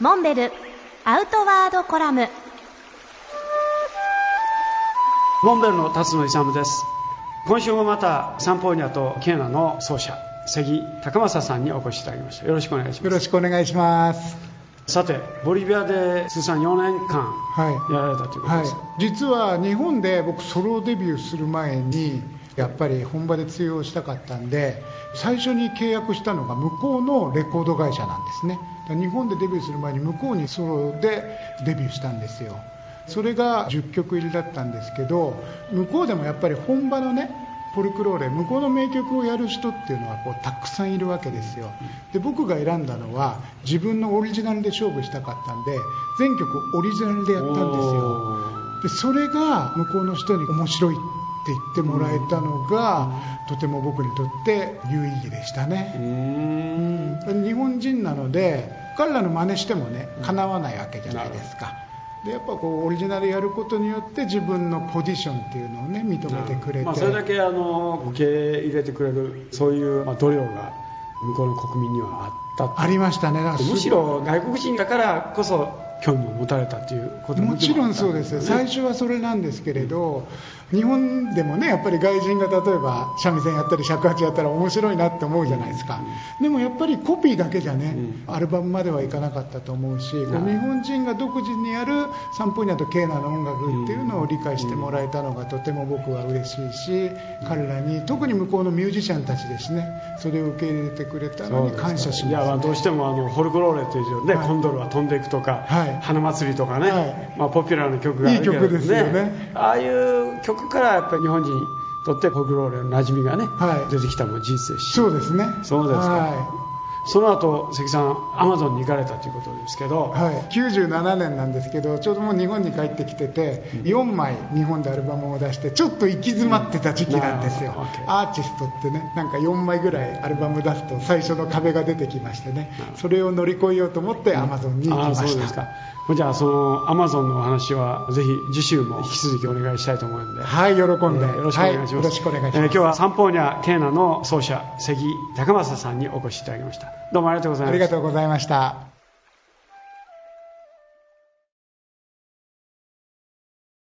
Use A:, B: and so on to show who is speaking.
A: モンベルアウトワードコラム。
B: モンベルの辰野勇です。今週もまたサンポーニャとケーナの奏者関高政さんにお越しいただきました。よろしくお願いします。
C: よろしくお願いします。
B: さてボリビアで通算4年間
C: はい。
B: やられたということです、
C: はい、実は日本で僕ソロデビューする前にやっぱり本場で通用したかったんで最初に契約したのが向こうのレコード会社なんですね。日本でデビューする前に向こうにソロでデビューしたんですよ。それが10曲入りだったんですけど向こうでもやっぱり本場のねフォルクローレ向こうの名曲をやる人っていうのはこうたくさんいるわけですよ。で僕が選んだのは自分のオリジナルで勝負したかったんで全曲オリジナルでやったんですよ。でそれが向こうの人に面白いって言ってもらえたのが、とても僕にとって有意義でしたね、うん、日本人なので彼らの真似してもねかなわないわけじゃないですか、でやっぱこうオリジナルやることによって自分のポジションっていうのをね認めてくれて、
B: まあ、それだけあの受け入れてくれるそういう、まあ、度量が向こうの国民にはあった。
C: ありましたね。
B: むしろ外国人だからこそ興味を持たれたということ
C: もちろんそうです、最初はそれなんですけれど、日本でもねやっぱり外人が例えば三味線やったり尺八やったら面白いなって思うじゃないですか、でもやっぱりコピーだけじゃね、アルバムまではいかなかったと思うし、日本人が独自にやるサンポニャとケーナの音楽っていうのを理解してもらえたのがとても僕は嬉しいし、彼らに特に向こうのミュージシャンたちですね。それを受け入れてくれたのに感謝します、ね、
B: いやどうしてもあのフォルクローレというね、はい、コンドルは飛んでいくとか、
C: はい、
B: 花祭りとかね、はい、まあ、ポピュラーな曲があ
C: るけど、ね、いい曲ですよね。
B: ああいう曲からやっぱり日本人にとってフォルクローレの馴染みがね、はい、出てきたも人生し。
C: そうですね。
B: そうですか、はいその後関さんアマゾンに行かれたということですけど、
C: はい、97年なんですけどちょうどもう日本に帰ってきてて、うん、4枚日本でアルバムを出してちょっと行き詰まってた時期なんですよ、うん、アーティストってねなんか4枚ぐらいアルバム出すと最初の壁が出てきましてね、うん、それを乗り越えようと思ってアマゾンに行きました、
B: そうですか。じゃあそのアマゾンのお話はぜひ次週も引き続きお願いしたいと思うので。
C: はい喜んで、え
B: ー、よろしくお願いします、はい、
C: よろしくお願いします、
B: えー、今日はサンポーニャケーナの奏者関高政さんにお越しいただきましたどうもありがとうございました。
C: ありがとうございました。